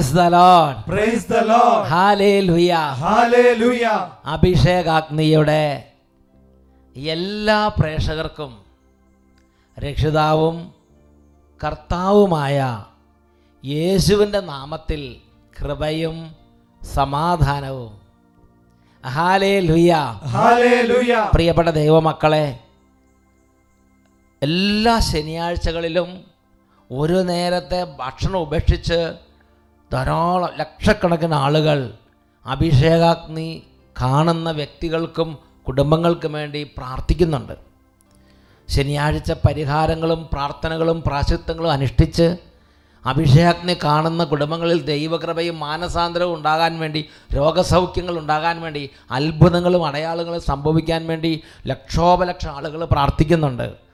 Praise the lord praise the lord hallelujah hallelujah അഭിഷേകാഗ്നിയുടെ എല്ലാ പ്രേക്ഷകർക്കും രക്ഷിതാവും കർത്താവുമായ യേശുവിന്റെ നാമത്തിൽ കൃപയും സമാധാനവും. പ്രിയപ്പെട്ട ദൈവമക്കളെ എല്ലാ ശനിയാഴ്ചകളിലും ഒരു നേരത്തെ ഭക്ഷണം ഉപേക്ഷിച്ച് ധാരാളം ലക്ഷക്കണക്കിന് ആളുകൾ അഭിഷേകാഗ്നി കാണുന്ന വ്യക്തികൾക്കും കുടുംബങ്ങൾക്കും വേണ്ടി പ്രാർത്ഥിക്കുന്നുണ്ട്. ശനിയാഴ്ച പരിഹാരങ്ങളും പ്രാർത്ഥനകളും പ്രാശസ്ത്യങ്ങളും അനുഷ്ഠിച്ച് അഭിഷേകാഗ്നി കാണുന്ന കുടുംബങ്ങളിൽ ദൈവകൃപയും മാനസാന്തരവും ഉണ്ടാകാൻ വേണ്ടി രോഗസൗഖ്യങ്ങൾ ഉണ്ടാകാൻ വേണ്ടി അത്ഭുതങ്ങളും അടയാളങ്ങളും സംഭവിക്കാൻ വേണ്ടി ലക്ഷോപലക്ഷം ആളുകൾ പ്രാർത്ഥിക്കുന്നുണ്ട്.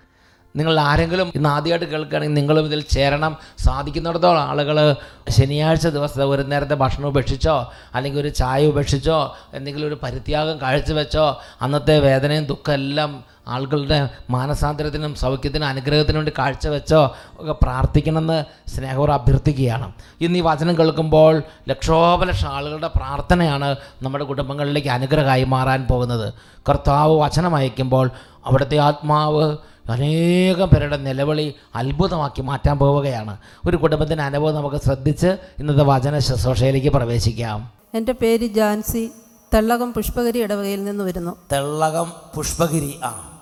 നിങ്ങൾ ആരെങ്കിലും ഇന്ന് ആദ്യമായിട്ട് കേൾക്കുകയാണെങ്കിൽ നിങ്ങളും ഇതിൽ ചേരണം. സാധിക്കുന്നിടത്തോളം ആളുകൾ ശനിയാഴ്ച ദിവസം ഒരു നേരത്തെ ഭക്ഷണം ഉപേക്ഷിച്ചോ അല്ലെങ്കിൽ ഒരു ചായ ഉപേക്ഷിച്ചോ എന്തെങ്കിലും ഒരു പരിത്യാഗം കാഴ്ചവെച്ചോ അന്നത്തെ വേദനയും ദുഃഖം എല്ലാം ആളുകളുടെ മാനസാന്തരത്തിനും സൗഖ്യത്തിനും അനുഗ്രഹത്തിനും വേണ്ടി കാഴ്ചവെച്ചോ ഒക്കെ പ്രാർത്ഥിക്കണമെന്ന് സ്നേഹവർ അഭ്യർത്ഥിക്കുകയാണ്. ഇന്ന് ഈ വചനം കേൾക്കുമ്പോൾ ലക്ഷോപലക്ഷം ആളുകളുടെ പ്രാർത്ഥനയാണ് നമ്മുടെ കുടുംബങ്ങളിലേക്ക് അനുഗ്രഹമായി മാറാൻ പോകുന്നത്. കർത്താവ് വചനം അയക്കുമ്പോൾ അവിടുത്തെ ആത്മാവ് അനേകം പേരുടെ നിലവിളി അത്ഭുതമാക്കി മാറ്റാൻ പോവുകയാണ്. ഒരു കുടുംബത്തിന്റെ അനുഭവം നമുക്ക് ശ്രദ്ധിച്ച് ഇന്നത്തെ വചന ശുശ്രൂഷയിലേക്ക് പ്രവേശിക്കാം. എന്റെ പേര് ജാൻസി. തെള്ളകം പുഷ്പഗിരി ഇടവകയിൽ നിന്ന് വരുന്നു. തെള്ളകം പുഷ്പഗിരി ആ.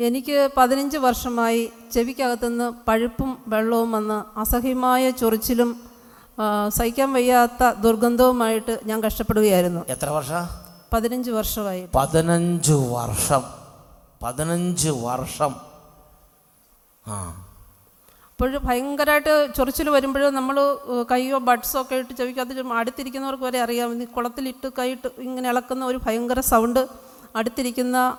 എനിക്ക് പതിനഞ്ച് വർഷമായി ചെവിക്കകത്തുനിന്ന് പഴുപ്പും വെള്ളവും വന്ന് അസഹ്യമായ ചൊറിച്ചിലും സഹിക്കാൻ വയ്യാത്ത ദുർഗന്ധവുമായിട്ട് ഞാൻ കഷ്ടപ്പെടുകയായിരുന്നു. എത്ര വർഷം? പതിനഞ്ച് വർഷമായി. പതിനഞ്ച് വർഷം. പതിനഞ്ച് വർഷം. ആ. അപ്പോഴും ഭയങ്കരമായിട്ട് ചൊറിച്ചിൽ വരുമ്പോഴും നമ്മൾ കൈയോ ബഡ്സോ ഒക്കെ ഇട്ട് ചെവിക്കകത്ത് അടുത്തിരിക്കുന്നവർക്ക് വരെ അറിയാം. ഈ കുളത്തിലിട്ട് കൈയിട്ട് ഇങ്ങനെ ഇളക്കുന്ന ഒരു ഭയങ്കര സൗണ്ട് അടുത്തിരിക്കുന്ന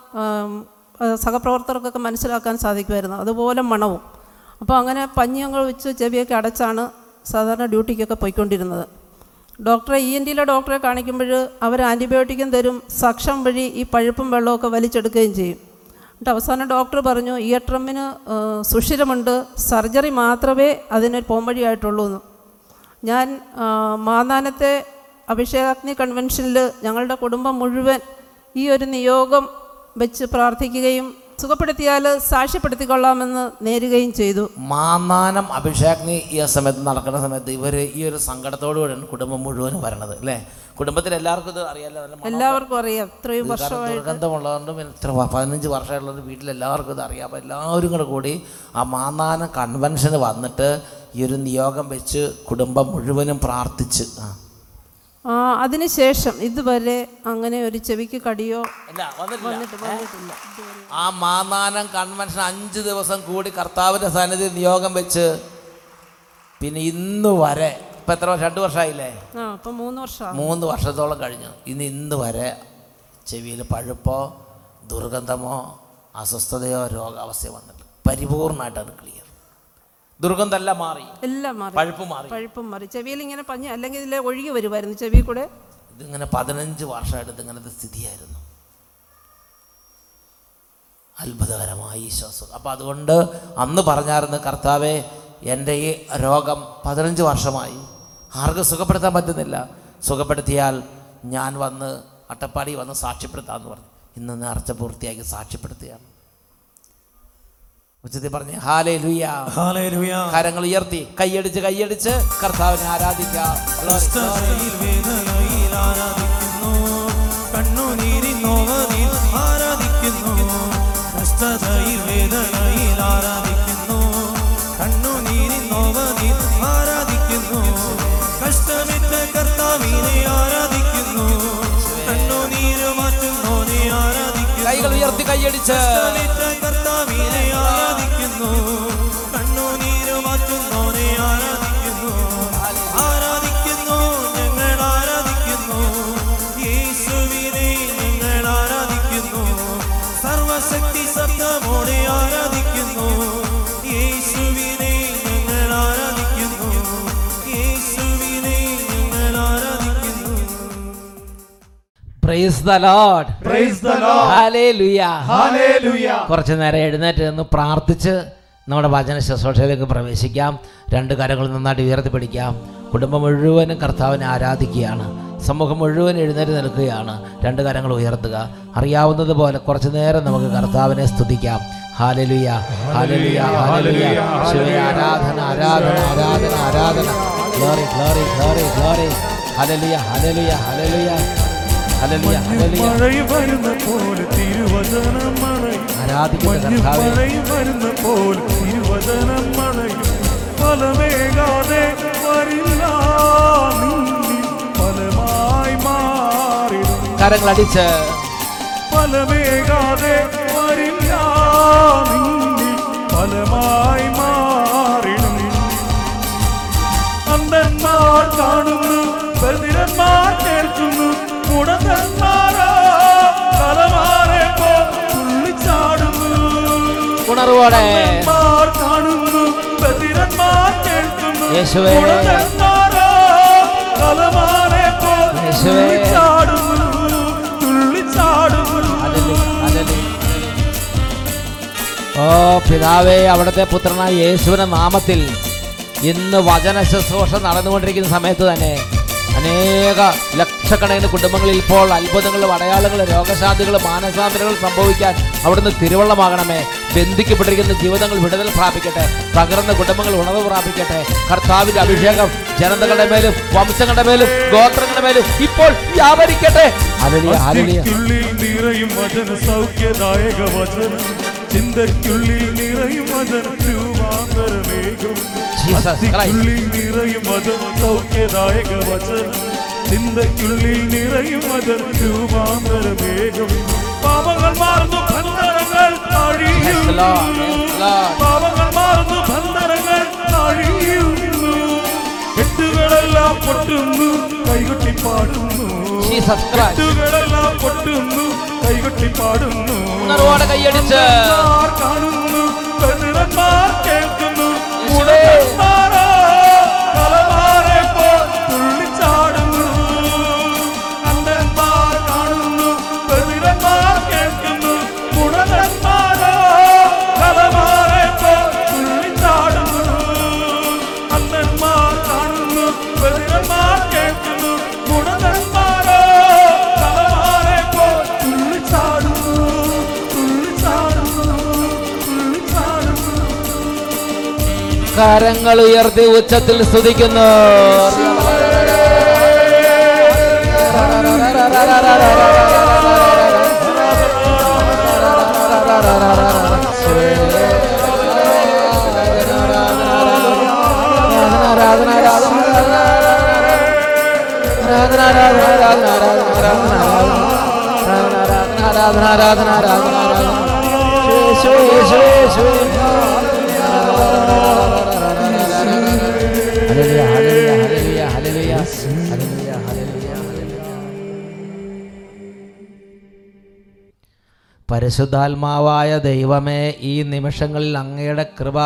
സഹപ്രവർത്തകർക്കൊക്കെ മനസ്സിലാക്കാൻ സാധിക്കുമായിരുന്നു. അതുപോലെ മണവും. അപ്പോൾ അങ്ങനെ പഞ്ഞിയങ്ങൾ വെച്ച് ചെവിയൊക്കെ അടച്ചാണ് സാധാരണ ഡ്യൂട്ടിക്കൊക്കെ പോയിക്കൊണ്ടിരുന്നത്. ഡോക്ടറെ ഇ എൻ ടിയിലെ ഡോക്ടറെ കാണിക്കുമ്പോൾ അവർ ആന്റിബയോട്ടിക്കും തരും സക്ഷം വഴി ഈ പഴുപ്പും വെള്ളമൊക്കെ വലിച്ചെടുക്കുകയും ചെയ്യും. എന്നിട്ട് അവസാനം ഡോക്ടർ പറഞ്ഞു ഇയർ ട്രമ്മിന് സുഷിരമുണ്ട്. സർജറി മാത്രമേ അതിനൊരു പോംവഴിയായിട്ടുള്ളൂ എന്ന്. ഞാൻ മാന്നാനത്തെ അഭിഷേകാഗ്നി കൺവെൻഷനിൽ ഞങ്ങളുടെ കുടുംബം മുഴുവൻ ഈ ഒരു നിയോഗം വെച്ച് പ്രാർത്ഥിക്കുകയും സുഖപ്പെടുത്തിയാൽ സാക്ഷ്യപ്പെടുത്തിക്കൊള്ളാമെന്ന് നേരുകയും ചെയ്തു. മാന്നാനം അഭിഷേക്നി ഈ സമയത്ത് നടക്കുന്ന സമയത്ത് ഇവർ ഈ ഒരു സങ്കടത്തോടു കൂടിയാണ് കുടുംബം മുഴുവൻ വരണത് അല്ലേ? കുടുംബത്തിൽ എല്ലാവർക്കും ഇത് അറിയാലോ എല്ലാവർക്കും അറിയാം. ഇത്രയും വർഷമായി ദുർഗന്ധമുള്ളതുകൊണ്ടും ഇത്ര പതിനഞ്ച് വർഷമുള്ളത് വീട്ടിൽ എല്ലാവർക്കും ഇത് അറിയാം. അപ്പോൾ എല്ലാവരും കൂടെ കൂടി ആ മാന്നാനം കൺവെൻഷന് വന്നിട്ട് ഈ ഒരു നിയോഗം വെച്ച് കുടുംബം മുഴുവനും പ്രാർത്ഥിച്ച്. ആ. അതിനുശേഷം ഇതുവരെ അങ്ങനെ ഒരു ചെവിക്ക് കടിയോ വന്നിട്ടില്ല. ആ മാന്നാനം കൺവെൻഷൻ അഞ്ച് ദിവസം കൂടി കർത്താവിന്റെ സന്നിധി നിയോഗം വെച്ച് പിന്നെ ഇന്ന് വരെ ഇപ്പം എത്ര വർഷം? രണ്ട് വർഷമായില്ലേ? മൂന്ന് വർഷം മൂന്ന് വർഷത്തോളം കഴിഞ്ഞു. ഇന്ന് ഇന്ന് വരെ ചെവിയിൽ പഴുപ്പോ ദുർഗന്ധമോ അസ്വസ്ഥതയോ രോഗാവസ്ഥയോ വന്നിട്ട് അത് ക്ലിയർ ദുർഗന്ധമെല്ലാം മാറി. എല്ലാം മാറി. പഴുപ്പ് മാറി. പഴുപ്പും മാറി. ചെവിയിൽ ഇങ്ങനെ പഞ്ഞ അല്ലെങ്കിൽ ഇതിലെ ഒഴുകി വരുമായിരുന്നു ചെവി കൂടെ? ഇതിങ്ങനെ പതിനഞ്ച് വർഷമായിട്ട് ഇതിങ്ങനത്തെ സ്ഥിതിയായിരുന്നു. അത്ഭുതകരമായി ഈശ്വാസം. അപ്പം അതുകൊണ്ട് അന്ന് പറഞ്ഞായിരുന്നു കർത്താവെ എന്റെ ഈ രോഗം പതിനഞ്ച് വർഷമായി. ആർക്കും സുഖപ്പെടുത്താൻ പറ്റുന്നില്ല. സുഖപ്പെടുത്തിയാൽ ഞാൻ വന്ന് അട്ടപ്പാടി വന്ന് സാക്ഷ്യപ്പെടുത്താമെന്ന് പറഞ്ഞു. ഇന്ന് നേർച്ച പൂർത്തിയാക്കി സാക്ഷ്യപ്പെടുത്തുകയാണ് ഉച്ചത്തിൽ പറഞ്ഞു ഹാലേ ലുയ്യ Hallelujah. കരങ്ങൾ ഉയർത്തി കൈയടിച്ച് കൈയടിച്ച് കർത്താവിനെ ആരാധിക്കാം. കൈയടിച്ച് കർത്താവിനെ ആരാധിക്കുന്നു. കുറച്ചു നേരം എഴുന്നേറ്റ് നിന്ന് പ്രാർത്ഥിച്ച് നമ്മുടെ വചന ശുശ്രൂഷയിലേക്ക് പ്രവേശിക്കാം. രണ്ട് കരങ്ങൾ നന്നായിട്ട് ഉയർത്തിപ്പിടിക്കാം കുടുംബം മുഴുവനും കർത്താവിനെ ആരാധിക്കുകയാണ്. സമൂഹം മുഴുവൻ എഴുന്നേറ്റ് നിൽക്കുകയാണ്. രണ്ട് കരങ്ങൾ ഉയർത്തുക. അറിയാവുന്നത് പോലെ കുറച്ചു നേരം നമുക്ക് കർത്താവിനെ സ്തുതിക്കാം. ഹാലലുയ ഹാലലുയ ഹാലലുയ ശിവയ ആരാധന ആരാധന ആരാധന ആരാധന. Glory glory glory glory hallelujah hallelujah hallelujah hallelujah hallelujah മഴ വരുന്ന പോലെ തിരുവചനം വരുന്ന പോലെ ഫലമേകാതെ വരില്ല ഫലമായി മാറിടും. കരങ്ങളടിച്ച്. ഫലമേകാതെ വരില്ല നിന്നിൽ. ഫലമായി മാറിടും. അന്തന്മാർ കാണുന്നു ബദിരന്മാർ യേശുവേ. ഓ പിതാവേ അവിടുത്തെ പുത്രനായ യേശുവിന്റെ നാമത്തിൽ ഇന്ന് വചന ശുശ്രൂഷ നടന്നുകൊണ്ടിരിക്കുന്ന സമയത്ത് തന്നെ അനേക ലക്ഷക്കണക്കിന് കുടുംബങ്ങളിൽ ഇപ്പോൾ അത്ഭുതങ്ങളും അടയാളങ്ങളും രോഗശാന്തികളും മാനസാന്തരങ്ങളും സംഭവിക്കാൻ അവിടുന്ന് തിരുവള്ളമാകണമേ. ബന്ധിക്കപ്പെട്ടിരിക്കുന്ന ജീവിതങ്ങൾ വിടുതൽ പ്രാപിക്കട്ടെ. തകർന്ന കുടുംബങ്ങൾ ഉണർവ് പ്രാപിക്കട്ടെ. കർത്താവിന്റെ അഭിഷേകം ജനതകളുടെ മേലും വംശങ്ങളുടെ മേലും ഗോത്രങ്ങളുടെ മേലും ഇപ്പോൾ വ്യാപരിക്കട്ടെ. നിറയും വചന സൗഖ്യദായക വചനം. ചിന്തയ്ക്കുള്ളിൽ നിറയും വചന രൂപാന്തരമേകും. നിറയും വചന സൗഖ്യദായക വചനം. ചിന്തയ്ക്കുള്ളിൽ നിറയും വചന രൂപാന്തരമേകും. പാപങ്ങൾ മാറുന്നു Lord. പാപങ്ങൾ മാറുന്നു ബന്ധനങ്ങൾ അഴിയുന്നു കെട്ടുകളെല്ലാം പൊട്ടുന്നു കൈകൊട്ടി പാടുന്നു. കെട്ടുകളെല്ലാം പൊട്ടുന്നു കൈകൊട്ടി പാടുന്നു. കൈയടിച്ച്. കാണുന്നു കേൾക്കുന്നു. കരങ്ങൾ ഉയർത്തി ഉച്ചത്തിൽ സ്തുതിക്കുന്നു ആരാധന ആരാധന ആരാധന ആരാധന യേശു പരിശുദ്ധാത്മാവായ ദൈവമേ ഈ നിമിഷങ്ങളിൽ അങ്ങയുടെ കൃപ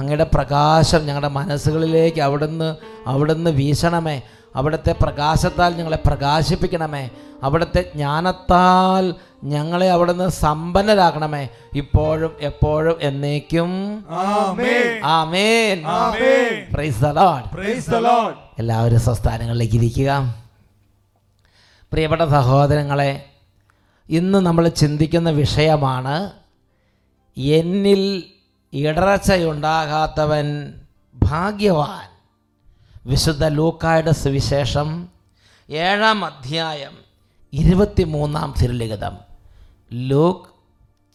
അങ്ങയുടെ പ്രകാശം ഞങ്ങളുടെ മനസ്സുകളിലേക്ക് അവിടുന്ന് അവിടുന്ന് വീശണമേ. അവിടുത്തെ പ്രകാശത്താൽ ഞങ്ങളെ പ്രകാശിപ്പിക്കണമേ. അവിടുത്തെ ജ്ഞാനത്താൽ ഞങ്ങളെ അവിടുന്ന് സമ്പന്നരാക്കണമേ. ഇപ്പോഴും എപ്പോഴും എന്നേക്കും. എല്ലാവരും സംസ്ഥാനങ്ങളിലേക്ക് ഇരിക്കുക. പ്രിയപ്പെട്ട സഹോദരങ്ങളെ ഇന്ന് നമ്മൾ ചിന്തിക്കുന്ന വിഷയമാണ് എന്നിൽ ഇടർച്ചയുണ്ടാകാത്തവൻ ഭാഗ്യവാൻ. വിശുദ്ധ ലൂക്കായുടെ സുവിശേഷം ഏഴാം അധ്യായം ഇരുപത്തിമൂന്നാം തിരുലിഖിതം. Luke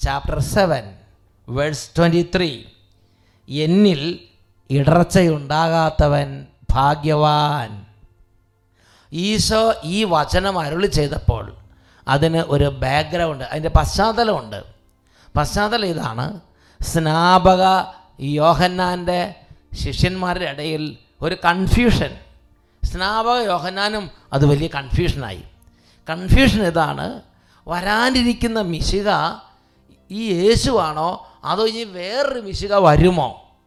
chapter seven verse twenty three. എന്നിൽ ഇടർച്ചയുണ്ടാകാത്തവൻ ഭാഗ്യവാൻ. ഈശോ ഈ വചനം അരുളി ചെയ്തപ്പോൾ അതിന് ഒരു ബാക്ക്ഗ്രൗണ്ട് അതിന്റെ പശ്ചാത്തലമുണ്ട്. പശ്ചാത്തലം ഇതാണ് സ്നാപക യോഹന്നാന്റെ ശിഷ്യന്മാരുടെ ഇടയിൽ ഒരു കൺഫ്യൂഷൻ സ്നാപക യോഹന്നാനും അത് വലിയ കൺഫ്യൂഷനായി കൺഫ്യൂഷൻ ഇതാണ് വരാനിരിക്കുന്ന മിശിക ഈ യേശുവാണോ? അതോ ഇനി വേറൊരു മിശിക വരുമോ?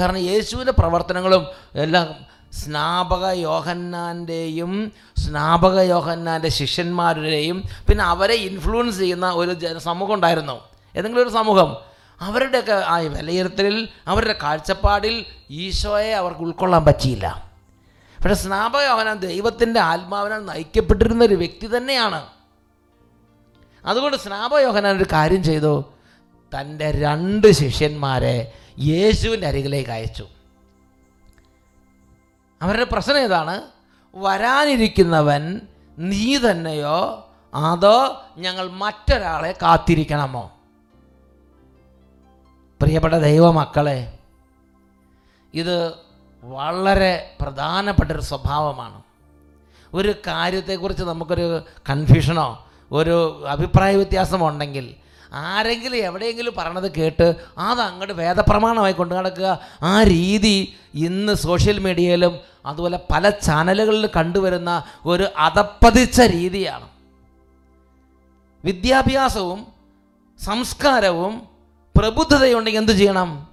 കാരണം യേശുവിന്റെ പ്രവർത്തനങ്ങളും എല്ലാം സ്നാപക യോഹന്നാന്റെയും സ്നാപക യോഹന്നാന്റെ ശിഷ്യന്മാരുടെയും പിന്നെ അവരെ ഇൻഫ്ലുവൻസ് ചെയ്യുന്ന ഒരു സമൂഹം ഉണ്ടായിരുന്നു. ഏതെങ്കിലും ഒരു സമൂഹം. അവരുടെയൊക്കെ ആ വിലയിരുത്തലിൽ അവരുടെ കാഴ്ചപ്പാടിൽ ഈശോയെ അവർക്ക് ഉൾക്കൊള്ളാൻ പറ്റിയില്ല. പക്ഷേ സ്നാപക യോഹന്നാൻ ദൈവത്തിന്റെ ആത്മാവിനാൽ നയിക്കപ്പെട്ടിരുന്ന ഒരു വ്യക്തി തന്നെയാണ്. അതുകൊണ്ട് സ്നാപയോഹനാൻ ഒരു കാര്യം ചെയ്തു. തന്റെ രണ്ട് ശിഷ്യന്മാരെ യേശുവിന്റെ അരികിലേക്ക് അയച്ചു. അവരുടെ പ്രശ്നം ഏതാണ്? വരാനിരിക്കുന്നവൻ നീ തന്നെയോ? അതോ ഞങ്ങൾ മറ്റൊരാളെ കാത്തിരിക്കണമോ? പ്രിയപ്പെട്ട ദൈവമക്കളെ ഇത് വളരെ പ്രധാനപ്പെട്ടൊരു സ്വഭാവമാണ്. ഒരു കാര്യത്തെക്കുറിച്ച് നമുക്കൊരു കൺഫ്യൂഷനോ ഒരു അഭിപ്രായ വ്യത്യാസമുണ്ടെങ്കിൽ ആരെങ്കിലും എവിടെയെങ്കിലും പറഞ്ഞത് കേട്ട് അത് അങ്ങോട്ട് വേദപ്രമാണമായി കൊണ്ടു നടക്കുക. ആ രീതി ഇന്ന് സോഷ്യൽ മീഡിയയിലും അതുപോലെ പല ചാനലുകളിലും കണ്ടുവരുന്ന ഒരു അതപ്പതിച്ച രീതിയാണ്. വിദ്യാഭ്യാസവും സംസ്കാരവും പ്രബുദ്ധതയുണ്ടെങ്കിൽ എന്തു ചെയ്യണം?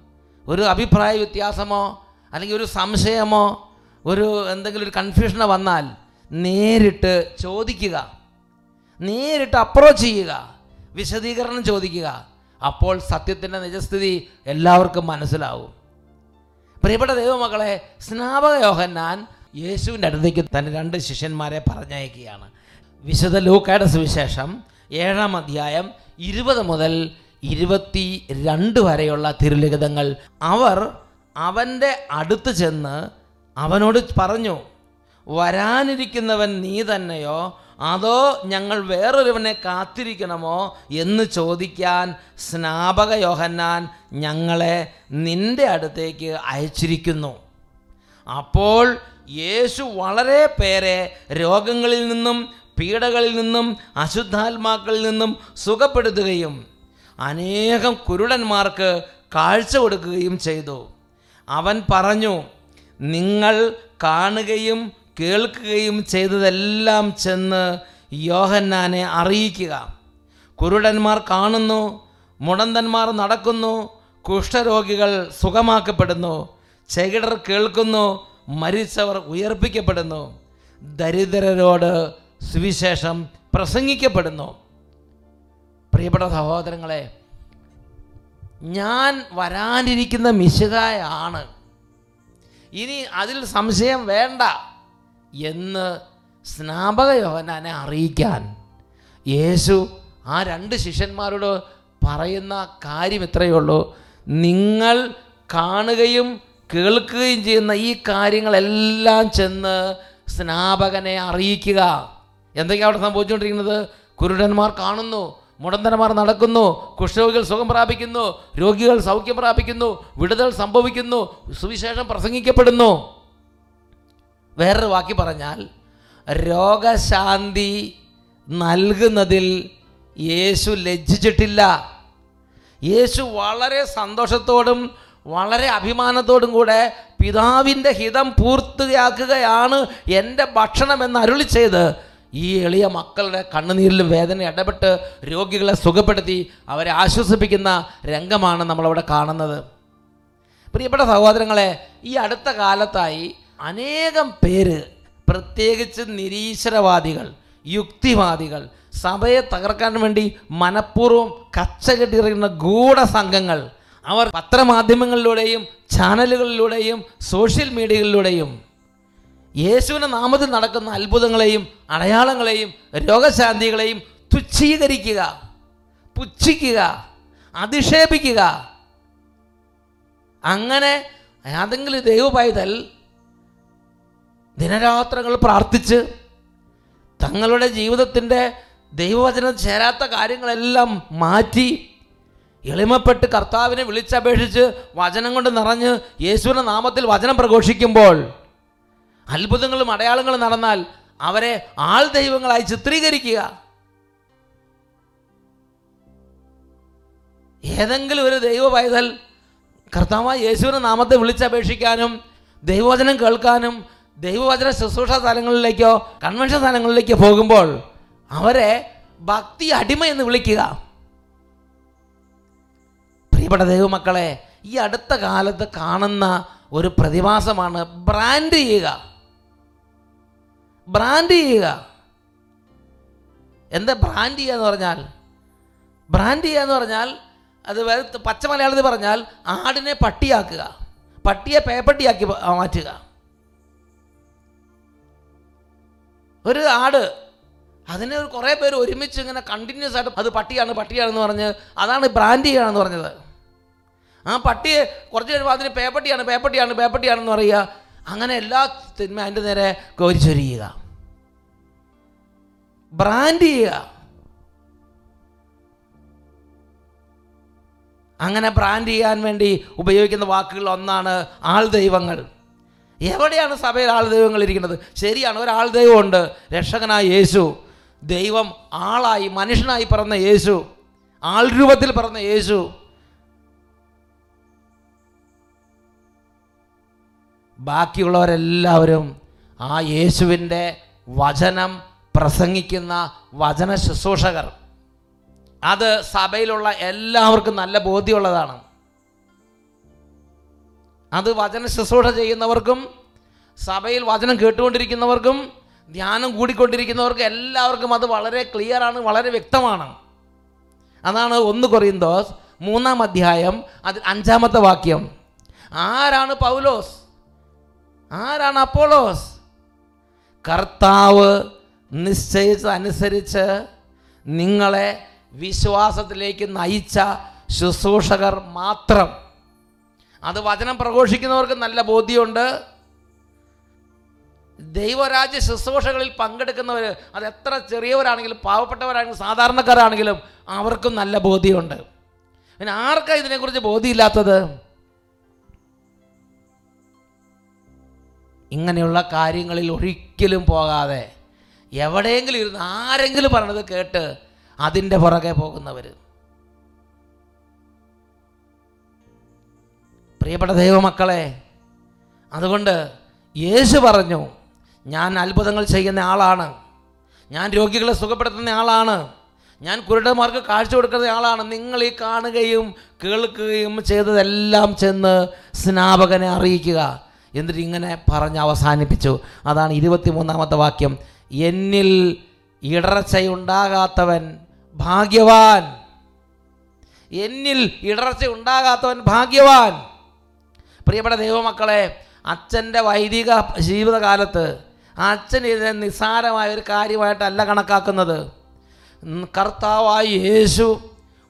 ഒരു അഭിപ്രായ വ്യത്യാസമോ അല്ലെങ്കിൽ ഒരു സംശയമോ ഒരു എന്തെങ്കിലും ഒരു കൺഫ്യൂഷനോ വന്നാൽ നേരിട്ട് ചോദിക്കുക. നേരിട്ട് അപ്രോച്ച് ചെയ്യുക വിശദീകരണം ചോദിക്കുക. അപ്പോൾ സത്യത്തിന്റെ നിജസ്ഥിതി എല്ലാവർക്കും മനസ്സിലാവും. പ്രിയപ്പെട്ട ദൈവമക്കളെ സ്നാപക യോഹന്നാൻ യേശുവിന്റെ അടുത്തേക്ക് തന്റെ രണ്ട് ശിഷ്യന്മാരെ പറഞ്ഞയക്കുകയാണ്. വിശുദ്ധ ലൂക്കയുടെ സുവിശേഷം ഏഴാം അധ്യായം ഇരുപത് മുതൽ ഇരുപത്തി രണ്ട് വരെയുള്ള തിരുലിഖിതങ്ങൾ അവർ അവന്റെ അടുത്ത് ചെന്ന് അവനോട് പറഞ്ഞു വരാനിരിക്കുന്നവൻ നീ തന്നെയോ? അതോ ഞങ്ങൾ വേറൊരുവനെ കാത്തിരിക്കണമോ എന്ന് ചോദിക്കാൻ സ്നാപക യോഹന്നാൻ ഞങ്ങളെ നിന്റെ അടുത്തേക്ക് അയച്ചിരിക്കുന്നു. അപ്പോൾ യേശു വളരെ പേരെ രോഗങ്ങളിൽ നിന്നും പീഡകളിൽ നിന്നും അശുദ്ധാത്മാക്കളിൽ നിന്നും സുഖപ്പെടുത്തുകയും അനേകം കുരുടന്മാർക്ക് കാഴ്ച കൊടുക്കുകയും ചെയ്തു. അവൻ പറഞ്ഞു നിങ്ങൾ കാണുകയും കേൾക്കുകയും ചെയ്തതെല്ലാം ചെന്ന് യോഹന്നാനെ അറിയിക്കുക. കുരുടന്മാർ കാണുന്നു മുടന്തന്മാർ നടക്കുന്നു കുഷ്ഠരോഗികൾ സുഖമാക്കപ്പെടുന്നു ചെകിടർ കേൾക്കുന്നു മരിച്ചവർ ഉയർപ്പിക്കപ്പെടുന്നു ദരിദ്രരോട് സുവിശേഷം പ്രസംഗിക്കപ്പെടുന്നു. പ്രിയപ്പെട്ട സഹോദരങ്ങളെ ഞാൻ വരാനിരിക്കുന്ന മിശുകായാണ് ഇനി അതിൽ സംശയം വേണ്ട. എന്ന് സ്നാപക യോഹനാനെ അറിയിക്കാൻ യേശു ആ രണ്ട് ശിഷ്യന്മാരോട് പറയുന്ന കാര്യം ഇത്രയേ ഉള്ളൂ. നിങ്ങൾ കാണുകയും കേൾക്കുകയും ചെയ്യുന്ന ഈ കാര്യങ്ങളെല്ലാം ചെന്ന് സ്നാപകനെ അറിയിക്കുക. എന്തൊക്കെയാണ് അവിടെ സംഭവിച്ചുകൊണ്ടിരിക്കുന്നത്? കുരുടന്മാർ കാണുന്നു മുടന്തന്മാർ നടക്കുന്നു കുഷ്ഠരോഗികൾ സുഖം പ്രാപിക്കുന്നു രോഗികൾ സൗഖ്യം പ്രാപിക്കുന്നു വിടുതൽ സംഭവിക്കുന്നു സുവിശേഷം പ്രസംഗിക്കപ്പെടുന്നു. വേറൊരു വാക്കി പറഞ്ഞാൽ രോഗശാന്തി നൽകുന്നതിൽ യേശു ലജ്ജിച്ചിട്ടില്ല. യേശു വളരെ സന്തോഷത്തോടും വളരെ അഭിമാനത്തോടും കൂടെ പിതാവിന്റെ ഹിതം പൂർത്തിയാക്കുകയാണ് എന്റെ ഭക്ഷണം എന്ന് അരുളി ചെയ്ത് ഈ എളിയ മക്കളുടെ കണ്ണുനീരിലും വേദന ഇടപെട്ട് രോഗികളെ സുഖപ്പെടുത്തി അവരെ ആശ്വസിപ്പിക്കുന്ന രംഗമാണ് നമ്മളവിടെ കാണുന്നത്. പ്രിയപ്പെട്ട സഹോദരങ്ങളെ ഈ അടുത്ത കാലത്തായി അനേകം പേര് പ്രത്യേകിച്ച് നിരീശ്വരവാദികൾ യുക്തിവാദികൾ സഭയെ തകർക്കാൻ വേണ്ടി മനഃപൂർവം കച്ച ഗൂഢ ഗൂഢസംഘങ്ങൾ അവർ പത്രമാധ്യമങ്ങളിലൂടെയും ചാനലുകളിലൂടെയും സോഷ്യൽ മീഡിയകളിലൂടെയും യേശുവിന്റെ നാമത്തിൽ നടക്കുന്ന അത്ഭുതങ്ങളെയും അടയാളങ്ങളെയും രോഗശാന്തികളെയും തുച്ഛീകരിക്കുക പുച്ഛിക്കുക അധിക്ഷേപിക്കുക. അങ്ങനെ ഏതെങ്കിലും ദൈവ പൈതൽ ദിനരാത്രങ്ങൾ പ്രാർത്ഥിച്ച് തങ്ങളുടെ ജീവിതത്തിന്റെ ദൈവവചനം ചേരാത്ത കാര്യങ്ങളെല്ലാം മാറ്റി എളിമപ്പെട്ട് കർത്താവിനെ വിളിച്ചപേക്ഷിച്ച് വചനം കൊണ്ട് നിറഞ്ഞ് യേശുവിന്റെ നാമത്തിൽ വചനം പ്രഘോഷിക്കുമ്പോൾ അത്ഭുതങ്ങളും അടയാളങ്ങളും നടന്നാൽ അവരെ ആൾ ദൈവങ്ങളായി ചിത്രീകരിക്കുക. ഏതെങ്കിലും ഒരു ദൈവ പൈതൽ കർത്താവ് യേശുവിന്റെ നാമത്തെ വിളിച്ചപേക്ഷിക്കാനും ദൈവവചനം കേൾക്കാനും ദൈവവചന ശുശ്രൂഷ സ്ഥലങ്ങളിലേക്കോ കൺവെൻഷൻ സ്ഥലങ്ങളിലേക്കോ പോകുമ്പോൾ അവരെ ഭക്തി അടിമ എന്ന് വിളിക്കുക. പ്രിയപ്പെട്ട ദൈവമക്കളെ ഈ അടുത്ത കാലത്ത് കാണുന്ന ഒരു പ്രതിഭാസമാണ് ബ്രാൻഡ് ചെയ്യുക. ബ്രാൻഡ് ചെയ്യുക. എന്താ ബ്രാൻഡ് ചെയ്യുക എന്ന് പറഞ്ഞാൽ? ബ്രാൻഡ് ചെയ്യുക എന്ന് പറഞ്ഞാൽ അത് പച്ച മലയാളത്തിൽ പറഞ്ഞാൽ ആടിനെ പട്ടിയാക്കുക. പട്ടിയെ പേപ്പട്ടിയാക്കി മാറ്റുക. ഒരു ആട്. അതിനെ കുറേ പേര് ഒരുമിച്ച് ഇങ്ങനെ കണ്ടിന്യൂസ് ആയിട്ട് അത് പട്ടിയാണ് പട്ടിയാണെന്ന് പറഞ്ഞ് അതാണ് ബ്രാൻഡ് ചെയ്യുകയാണെന്ന് പറഞ്ഞത്. ആ പട്ടിയെ കുറച്ച് കഴിയുമ്പോൾ അതിന് പേപ്പട്ടിയാണ് പേപ്പട്ടിയാണ് പേപ്പട്ടിയാണെന്ന് പറയുക. അങ്ങനെ എല്ലാ തിന്മ അതിന്റെ നേരെ കോരിച്ചൊരിയുക ബ്രാൻഡ് ചെയ്യുക. അങ്ങനെ ബ്രാൻഡ് ചെയ്യാൻ വേണ്ടി ഉപയോഗിക്കുന്ന വാക്കുകൾ ഒന്നാണ് ആൾ ദൈവങ്ങൾ എവിടെയാണ് സഭയിൽ ആൾ ദൈവങ്ങൾ ഇരിക്കുന്നത്? ശരിയാണ് ഒരാൾ ദൈവമുണ്ട്. രക്ഷകനായ യേശു. ദൈവം ആളായി മനുഷ്യനായി പറഞ്ഞ യേശു. ആൾ രൂപത്തിൽ പറഞ്ഞ യേശു. ബാക്കിയുള്ളവരെല്ലാവരും ആ യേശുവിന്റെ വചനം പ്രസംഗിക്കുന്ന വചന ശുശ്രൂഷകർ. അത് സഭയിലുള്ള എല്ലാവർക്കും നല്ല ബോധ്യമുള്ളതാണ്. അത് വചന ശുശ്രൂഷ ചെയ്യുന്നവർക്കും സഭയിൽ വചനം കേട്ടുകൊണ്ടിരിക്കുന്നവർക്കും ധ്യാനം കൂടിക്കൊണ്ടിരിക്കുന്നവർക്കും എല്ലാവർക്കും അത് വളരെ ക്ലിയറാണ് വളരെ വ്യക്തമാണ്. അതാണ് ഒന്ന് കൊറിയന്തോസ് മൂന്നാം അധ്യായം അതിൽ അഞ്ചാമത്തെ വാക്യം. ആരാണ് പൗലോസ്? ആരാണ് അപ്പോളോസ്? കർത്താവ് നിശ്ചയിച്ചതനുസരിച്ച് നിങ്ങളെ വിശ്വാസത്തിലേക്ക് നയിച്ച ശുശ്രൂഷകർ മാത്രം. അത് വചനം പ്രഘോഷിക്കുന്നവർക്ക് നല്ല ബോധ്യമുണ്ട്. ദൈവരാജ്യ ശുശ്രൂഷകളിൽ പങ്കെടുക്കുന്നവർ അത് എത്ര ചെറിയവരാണെങ്കിലും പാവപ്പെട്ടവരാണെങ്കിലും സാധാരണക്കാരാണെങ്കിലും അവർക്കും നല്ല ബോധ്യമുണ്ട്. പിന്നെ ആർക്കാണ് ഇതിനെക്കുറിച്ച് ബോധ്യമില്ലാത്തത്? ഇങ്ങനെയുള്ള കാര്യങ്ങളിൽ ഒരിക്കലും പോകാതെ എവിടെയെങ്കിലും ഇരുന്ന് ആരെങ്കിലും പറയണത് കേട്ട് അതിന്റെ പുറകെ പോകുന്നവർ പ്രിയപ്പെട്ട ദൈവമക്കളെ അതുകൊണ്ട് യേശു പറഞ്ഞു ഞാൻ അത്ഭുതങ്ങൾ ചെയ്യുന്ന ആളാണ്. ഞാൻ രോഗികളെ സുഖപ്പെടുത്തുന്ന ആളാണ്. ഞാൻ കുരുടന്മാർക്ക് കാഴ്ച കൊടുക്കുന്ന ആളാണ്. നിങ്ങൾ ഈ കാണുകയും കേൾക്കുകയും ചെയ്തതെല്ലാം ചെന്ന് സ്നാപകനെ അറിയിക്കുക. എന്നിട്ട് ഇങ്ങനെ പറഞ്ഞ് അവസാനിപ്പിച്ചു. അതാണ് ഇരുപത്തിമൂന്നാമത്തെ വാക്യം. എന്നിൽ ഇടർച്ചയുണ്ടാകാത്തവൻ ഭാഗ്യവാൻ. എന്നിൽ ഇടർച്ച ഉണ്ടാകാത്തവൻ ഭാഗ്യവാൻ. പ്രിയപ്പെട്ട ദൈവമക്കളെ അച്ഛന്റെ വൈദിക ജീവിതകാലത്ത് അച്ഛൻ ഇതിനെ നിസ്സാരമായ ഒരു കാര്യമായിട്ടല്ല കണക്കാക്കുന്നത്. കർത്താവായ യേശു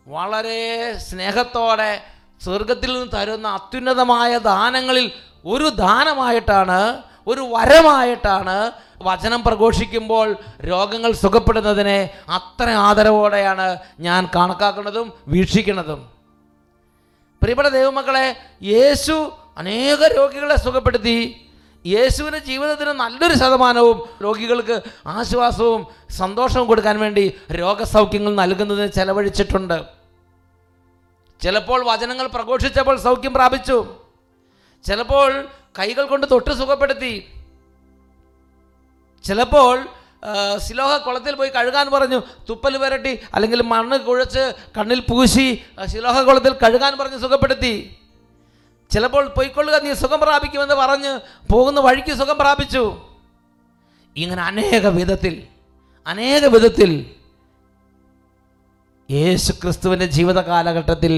വളരെ സ്നേഹത്തോടെ സ്വർഗത്തിൽ നിന്ന് തരുന്ന അത്യുന്നതമായ ദാനങ്ങളിൽ ഒരു ദാനമായിട്ടാണ് ഒരു വരമായിട്ടാണ് വചനം പ്രഘോഷിക്കുമ്പോൾ രോഗങ്ങൾ സുഖപ്പെടുന്നതിനെ അത്ര ആദരവോടെയാണ് ഞാൻ കണക്കാക്കുന്നതും വീക്ഷിക്കുന്നതും. പ്രിയപ്പെട്ട ദൈവമക്കളെ യേശു അനേക രോഗികളെ സുഖപ്പെടുത്തി. യേശുവിന്റെ ജീവിതത്തിന് നല്ലൊരു ശതമാനവും രോഗികൾക്ക് ആശ്വാസവും സന്തോഷവും കൊടുക്കാൻ വേണ്ടി രോഗസൗഖ്യങ്ങൾ നൽകുന്നതിന് ചെലവഴിച്ചിട്ടുണ്ട്. ചിലപ്പോൾ വചനങ്ങൾ പ്രഘോഷിച്ചപ്പോൾ സൗഖ്യം പ്രാപിച്ചു. ചിലപ്പോൾ കൈകൾ കൊണ്ട് തൊട്ട് സുഖപ്പെടുത്തി. ചിലപ്പോൾ സിലോഹ കുളത്തിൽ പോയി കഴുകാൻ പറഞ്ഞു തുപ്പൽ വരട്ടി അല്ലെങ്കിൽ മണ്ണ് കുഴച്ച് കണ്ണിൽ പൂശി സിലോഹ കുളത്തിൽ കഴുകാൻ പറഞ്ഞ് സുഖപ്പെടുത്തി. ചിലപ്പോൾ പൊയ്ക്കൊള്ളുക നീ സുഖം പ്രാപിക്കുമെന്ന് പറഞ്ഞ് പോകുന്ന വഴിക്ക് സുഖം പ്രാപിച്ചു. ഇങ്ങനെ അനേക വിധത്തിൽ അനേക വിധത്തിൽ യേശു ക്രിസ്തുവിന്റെ ജീവിത കാലഘട്ടത്തിൽ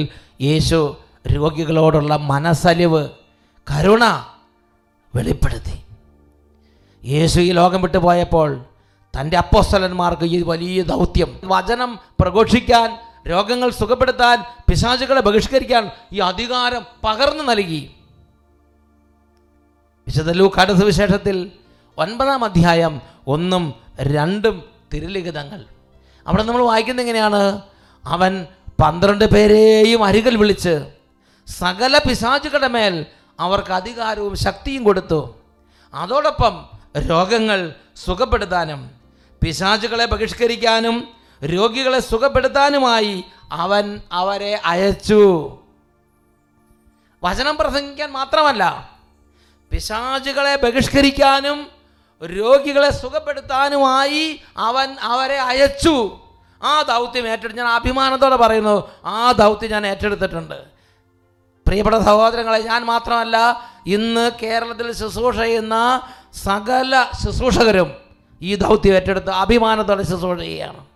യേശു രോഗികളോടുള്ള മനസ്സലിവ് കരുണ വെളിപ്പെടുത്തി. യേശു ഈ ലോകം വിട്ടു പോയപ്പോൾ തന്റെ അപ്പോസ്തലന്മാർക്ക് ഈ വലിയ ദൗത്യം വചനം പ്രഘോഷിക്കാൻ രോഗങ്ങൾ സുഖപ്പെടുത്താൻ പിശാചുകളെ ബഹിഷ്കരിക്കാൻ ഈ അധികാരം പകർന്നു നൽകി. വിശുദ്ധ ലൂക്കാട് സുവിശേഷത്തിൽ ഒൻപതാം അധ്യായം ഒന്നും രണ്ടും തിരുലിഖിതങ്ങൾ. അവിടെ നമ്മൾ വായിക്കുന്നത് എങ്ങനെയാണ്? അവൻ പന്ത്രണ്ട് പേരെയും അരികിൽ വിളിച്ച് സകല പിശാചുകളുടെ മേൽ അവർക്ക് അധികാരവും ശക്തിയും കൊടുത്തു. അതോടൊപ്പം രോഗങ്ങൾ സുഖപ്പെടുത്താനും പിശാചുകളെ ബഹിഷ്കരിക്കാനും രോഗികളെ സുഖപ്പെടുത്താനുമായി അവൻ അവരെ അയച്ചു. വചനം പ്രസംഗിക്കാൻ മാത്രമല്ല പിശാചുകളെ ബഹിഷ്കരിക്കാനും രോഗികളെ സുഖപ്പെടുത്താനുമായി അവൻ അവരെ അയച്ചു. ആ ദൗത്യം ഏറ്റെടുത്ത് ഞാൻ അഭിമാനത്തോടെ പറയുന്നു ആ ദൗത്യം ഞാൻ ഏറ്റെടുത്തിട്ടുണ്ട്. പ്രിയപ്പെട്ട സഹോദരങ്ങളെ ഞാൻ മാത്രമല്ല ഇന്ന് കേരളത്തിൽ ശുശ്രൂഷ ചെയ്യുന്ന സകല ശുശ്രൂഷകരും ഈ ദൗത്യം ഏറ്റെടുത്ത് അഭിമാനത്തോടെ ശുശ്രൂഷ ചെയ്യുകയാണ്.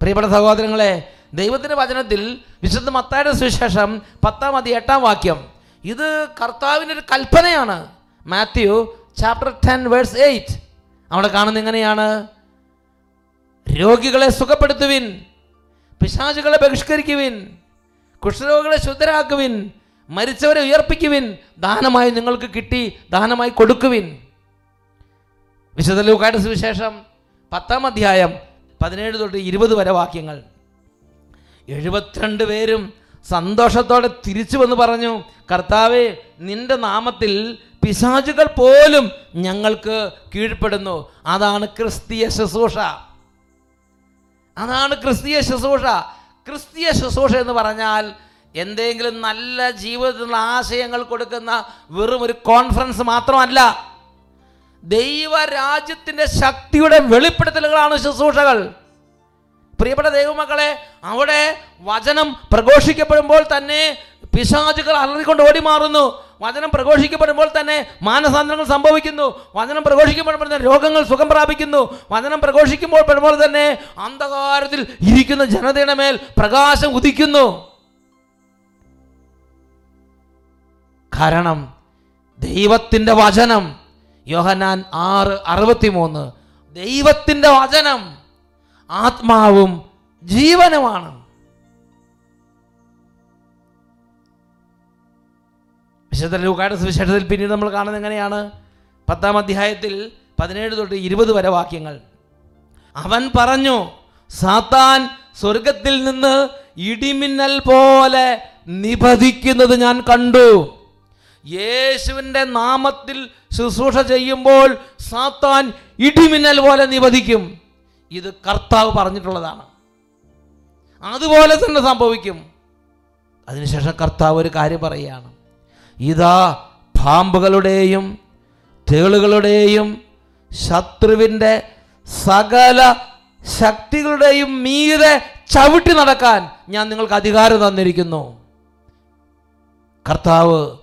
പ്രിയപ്പെട്ട സഹോദരങ്ങളെ ദൈവത്തിന്റെ വചനത്തിൽ വിശുദ്ധ മത്തായുടെ സുവിശേഷം പത്താം അതി എട്ടാം വാക്യം. ഇത് കർത്താവിന്റെ ഒരു കൽപ്പനയാണ്. Matthew chapter ten verse eight അവിടെ കാണുന്ന എങ്ങനെയാണ്? രോഗികളെ സുഖപ്പെടുത്തുവിൻ പിശാചുകളെ ബഹിഷ്കരിക്കുവിൻ കുഷ്ഠരോഗികളെ ശുദ്ധരാക്കുവിൻ മരിച്ചവരെ ഉയർപ്പിക്കുവിൻ ദാനമായി നിങ്ങൾക്ക് കിട്ടി ദാനമായി കൊടുക്കുവിൻ. വിശുദ്ധ ലൂക്കായുടെ സുവിശേഷം പത്താം അധ്യായം പതിനേഴ് തൊട്ട് ഇരുപത് വരെ വാക്യങ്ങൾ. എഴുപത്തിരണ്ട് പേരും സന്തോഷത്തോടെ തിരിച്ചു വന്ന് പറഞ്ഞു കർത്താവെ നിന്റെ നാമത്തിൽ പിശാചുകൾ പോലും ഞങ്ങൾക്ക് കീഴ്പ്പെടുന്നു. അതാണ് ക്രിസ്തീയ ശുശ്രൂഷ. അതാണ് ക്രിസ്തീയ ശുശ്രൂഷ. ക്രിസ്തീയ ശുശ്രൂഷ എന്ന് പറഞ്ഞാൽ എന്തെങ്കിലും നല്ല ജീവിതത്തിലുള്ള ആശയങ്ങൾ കൊടുക്കുന്ന വെറും ഒരു കോൺഫറൻസ് മാത്രമല്ല. ദൈവരാജ്യത്തിന്റെ ശക്തിയുടെ വെളിപ്പെടുത്തലുകളാണ് ശുശ്രൂഷകൾ. പ്രിയപ്പെട്ട ദൈവമക്കളെ അവിടെ വചനം പ്രഘോഷിക്കപ്പെടുമ്പോൾ തന്നെ പിശാചുകൾ അലറിക്കൊണ്ട് ഓടി മാറുന്നു വചനം പ്രഘോഷിക്കപ്പെടുമ്പോൾ തന്നെ മാനസാന്തരങ്ങൾ സംഭവിക്കുന്നു. വചനം പ്രഘോഷിക്കപ്പെടുമ്പോൾ തന്നെ രോഗങ്ങൾ സുഖം പ്രാപിക്കുന്നു. വചനം പ്രഘോഷിക്കുമ്പോൾ പെടുമ്പോൾ തന്നെ അന്ധകാരത്തിൽ ഇരിക്കുന്ന ജനതയുടെ മേൽ പ്രകാശം ഉദിക്കുന്നു. കാരണം ദൈവത്തിന്റെ വചനം യോഹനാൻ ആറ് അറുപത്തിമൂന്ന്. ദൈവത്തിന്റെ വചനം ആത്മാവും ജീവനുമാണ്. വിശുദ്ധ ലൂക്കായുടെ സുവിശേഷത്തിൽ പിന്നീട് നമ്മൾ കാണുന്നത് എങ്ങനെയാണ്? പത്താം അധ്യായത്തിൽ പതിനേഴ് തൊട്ട് ഇരുപത് വരെ വാക്യങ്ങൾ. അവൻ പറഞ്ഞു സാത്താൻ സ്വർഗത്തിൽ നിന്ന് ഇടിമിന്നൽ പോലെ നിപതിക്കുന്നത് ഞാൻ കണ്ടു. യേശുവിന്റെ നാമത്തിൽ ശുശ്രൂഷ ചെയ്യുമ്പോൾ സാത്താൻ ഇടിമിന്നൽ പോലെ നിവധിക്കും. ഇത് കർത്താവ് പറഞ്ഞിട്ടുള്ളതാണ്. അതുപോലെ തന്നെ സംഭവിക്കും. അതിനുശേഷം കർത്താവ് ഒരു കാര്യം പറയുകയാണ്. ഇതാ പാമ്പുകളുടെയും തേളുകളുടെയും ശത്രുവിന്റെ സകല ശക്തികളുടെയും മീതെ ചവിട്ടി നടക്കാൻ ഞാൻ നിങ്ങൾക്ക് അധികാരം തന്നിരിക്കുന്നു. കർത്താവ്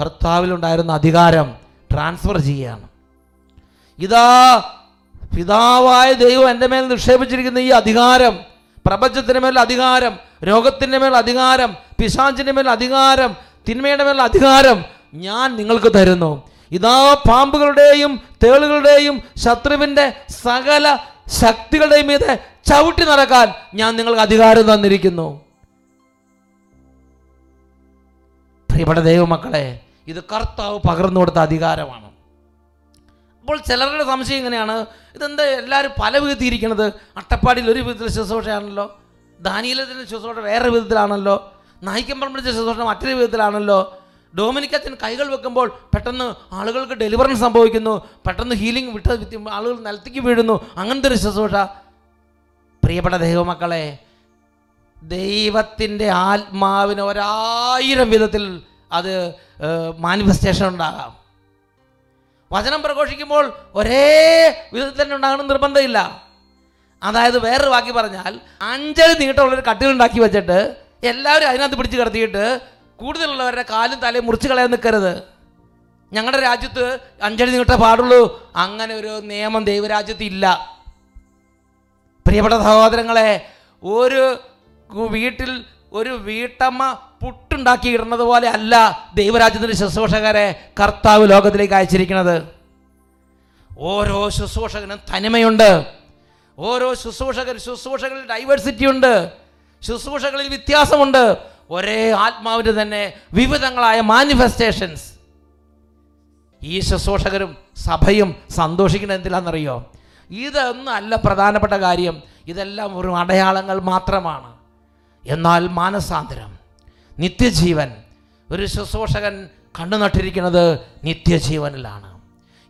കർത്താവിലുണ്ടായിരുന്ന അധികാരം ട്രാൻസ്ഫർ ചെയ്യുകയാണ്. ഇതാ പിതാവായ ദൈവം എന്റെ മേൽ നിക്ഷേപിച്ചിരിക്കുന്ന ഈ അധികാരം പ്രപഞ്ചത്തിന്റെ മേൽ അധികാരം രോഗത്തിന്റെ മേൽ അധികാരം പിശാചിന്റെ മേൽ അധികാരം തിന്മയുടെ മേൽ അധികാരം ഞാൻ നിങ്ങൾക്ക് തരുന്നു. ഇതാ പാമ്പുകളുടെയും തേളുകളുടെയും ശത്രുവിന്റെ സകല ശക്തികളുടെയും മീതെ ചവിട്ടി നടക്കാൻ ഞാൻ നിങ്ങൾക്ക് അധികാരം തന്നിരിക്കുന്നു. പ്രിയപ്പെട്ട ദൈവമക്കളെ ഇത് കർത്താവ് പകർന്നു കൊടുത്ത അധികാരമാണ്. അപ്പോൾ ചിലരുടെ സംശയം ഇങ്ങനെയാണ് ഇതെന്താ എല്ലാവരും പല വിധത്തിൽ ഇരിക്കണത് അട്ടപ്പാടിയിൽ ഒരു വിധത്തിൽ ശുശ്രൂഷയാണല്ലോ ദാനിയിലത്തിന്റെ ശുശ്രൂഷ വേറെ വിധത്തിലാണല്ലോ നായിക്കമ്പറമ്പിളിച്ച ശുശ്രൂഷ മറ്റൊരു വിധത്തിലാണല്ലോ. ഡോമിനിക്കച്ചൻ കൈകൾ വെക്കുമ്പോൾ പെട്ടെന്ന് ആളുകൾക്ക് ഡെലിവറൻസ് സംഭവിക്കുന്നു പെട്ടെന്ന് ഹീലിംഗ് വിട്ട ആളുകൾ നിലത്തേക്ക് വീഴുന്നു അങ്ങനത്തെ ഒരു ശുശ്രൂഷ. പ്രിയപ്പെട്ട ദൈവമക്കളെ ദൈവത്തിന്റെ ആത്മാവിന് ഒരായിരം വിധത്തിൽ അത് മാനിഫെസ്റ്റേഷൻ ഉണ്ടാകാം. വചനം പ്രഘോഷിക്കുമ്പോൾ ഒരേ വിധത്തിൽ തന്നെ ഉണ്ടാകണം നിർബന്ധമില്ല. അതായത് വേറൊരു വാക്കി പറഞ്ഞാൽ അഞ്ചടി നീട്ടമുള്ളൊരു കട്ടിലുണ്ടാക്കി വെച്ചിട്ട് എല്ലാവരും അതിനകത്ത് പിടിച്ച് കിടത്തിയിട്ട് കൂടുതലുള്ളവരുടെ കാലും തലയും മുറിച്ച് കളയാൻ നിൽക്കരുത്. ഞങ്ങളുടെ രാജ്യത്ത് അഞ്ചടി നീട്ടേ പാടുള്ളൂ. അങ്ങനെ ഒരു നിയമം ദൈവരാജ്യത്ത് ഇല്ല. പ്രിയപ്പെട്ട സഹോദരങ്ങളെ ഒരു വീട്ടിൽ ഒരു വീട്ടമ്മ പുട്ടുണ്ടാക്കി ഇടുന്നത് പോലെ അല്ല ദൈവരാജ്യത്തിന്റെ ശുശ്രൂഷകരെ കർത്താവ് ലോകത്തിലേക്ക് അയച്ചിരിക്കുന്നത്. ഓരോ ശുശ്രൂഷകനും തനിമയുണ്ട്. ഓരോ ശുശ്രൂഷകർ ശുശ്രൂഷകളിൽ ഡൈവേഴ്സിറ്റി ഉണ്ട്. ശുശ്രൂഷകളിൽ വ്യത്യാസമുണ്ട്. ഒരേ ആത്മാവിന്റെ തന്നെ വിവിധങ്ങളായ മാനിഫെസ്റ്റേഷൻസ് ഈ ശുശ്രൂഷകരും സഭയും സന്തോഷിക്കുന്നത് എന്തിലാണെന്നറിയോ? ഇതൊന്നും അല്ല പ്രധാനപ്പെട്ട കാര്യം. ഇതെല്ലാം ഒരു അടയാളങ്ങൾ മാത്രമാണ്. എന്നാൽ മാനസാന്തരം. നിത്യജീവൻ. ഒരു ശുശ്രൂഷകൻ കണ്ണു നട്ടിരിക്കുന്നത് നിത്യജീവനിലാണ്.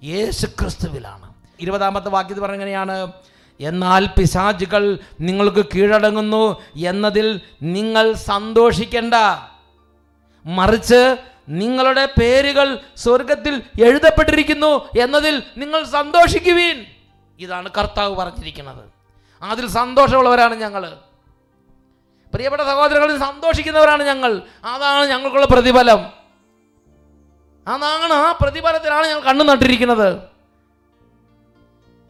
യേശു ക്രിസ്തുവിലാണ് ഇരുപതാമത്തെ വാക്യത്തിൽ പറഞ്ഞെങ്ങനെയാണ് എന്നാൽ പിശാചുകൾ നിങ്ങൾക്ക് കീഴടങ്ങുന്നു എന്നതിൽ നിങ്ങൾ സന്തോഷിക്കേണ്ട. മറിച്ച് നിങ്ങളുടെ പേരുകൾ സ്വർഗത്തിൽ എഴുതപ്പെട്ടിരിക്കുന്നു എന്നതിൽ നിങ്ങൾ സന്തോഷിക്കുവീൻ. ഇതാണ് കർത്താവ് പറഞ്ഞിരിക്കുന്നത്. അതിൽ സന്തോഷമുള്ളവരാണ് ഞങ്ങൾ പ്രിയപ്പെട്ട സഹോദരങ്ങളിൽ സന്തോഷിക്കുന്നവരാണ് ഞങ്ങൾ. അതാണ് ഞങ്ങൾക്കുള്ള പ്രതിഫലം. അതാണ് ആ പ്രതിഫലത്തിലാണ് ഞങ്ങൾ കണ്ണു നട്ടിരിക്കുന്നത്.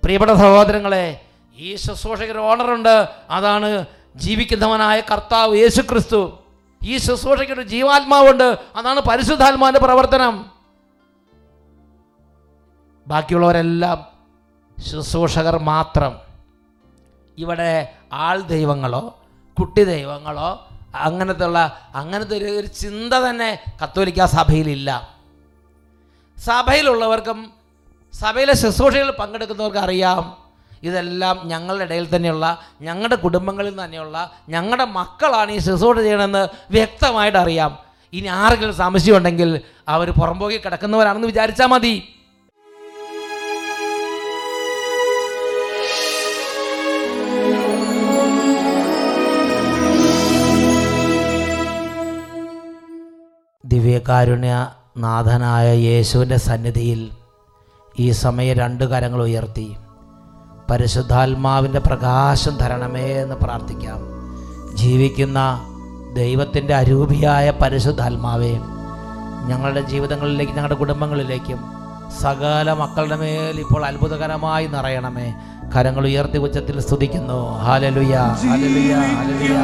പ്രിയപ്പെട്ട സഹോദരങ്ങളെ ഈ ശുശ്രൂഷകർ ഓണറുണ്ട് അതാണ് ജീവിക്കുന്നവനായ കർത്താവ് യേശു ക്രിസ്തു ഈ ശുശ്രൂഷയ്ക്ക് ഒരു ജീവാത്മാവുണ്ട്. അതാണ് പരിശുദ്ധാത്മാവിന്റെ പ്രവർത്തനം. ബാക്കിയുള്ളവരെല്ലാം ശുശ്രൂഷകർ മാത്രം. ഇവിടെ ആൾ ദൈവങ്ങളോ കുട്ടി ദൈവങ്ങളോ അങ്ങനത്തെ ഉള്ള അങ്ങനത്തെ ഒരു ഒരു ചിന്ത തന്നെ കത്തോലിക്ക സഭയിലില്ല. സഭയിലുള്ളവർക്കും സഭയിലെ ശുശ്രൂഷകളിൽ പങ്കെടുക്കുന്നവർക്ക് അറിയാം ഇതെല്ലാം ഞങ്ങളുടെ ഇടയിൽ തന്നെയുള്ള ഞങ്ങളുടെ കുടുംബങ്ങളിൽ തന്നെയുള്ള ഞങ്ങളുടെ മക്കളാണ് ഈ ശുശ്രൂഷ ചെയ്യണമെന്ന് വ്യക്തമായിട്ട് അറിയാം ഇനി ആരെങ്കിലും സംശയമുണ്ടെങ്കിൽ അവർ പുറമ്പോക്കി കിടക്കുന്നവരാണെന്ന് വിചാരിച്ചാൽ മതി. ദിവ്യകാരുണ്യ നാഥനായ യേശുവിന്റെ സന്നിധിയിൽ ഈ സമയം രണ്ട് കരങ്ങൾ ഉയർത്തി. പരിശുദ്ധാത്മാവിന്റെ പ്രകാശം തരണമേ എന്ന് പ്രാർത്ഥിക്കാം. ജീവിക്കുന്ന ദൈവത്തിന്റെ അരൂപിയായ പരിശുദ്ധാത്മാവേ ഞങ്ങളുടെ ജീവിതങ്ങളിലേക്ക് ഞങ്ങളുടെ കുടുംബങ്ങളിലേക്കും സകല മക്കളുടെ മേൽ ഇപ്പോൾ അത്ഭുതകരമായി നിറയണമേ. കരങ്ങൾ ഉയർത്തി ഉച്ചത്തിൽ സ്തുതിക്കുന്നു. ഹാലലുയ ഹാലലുയ ഹാലലുയ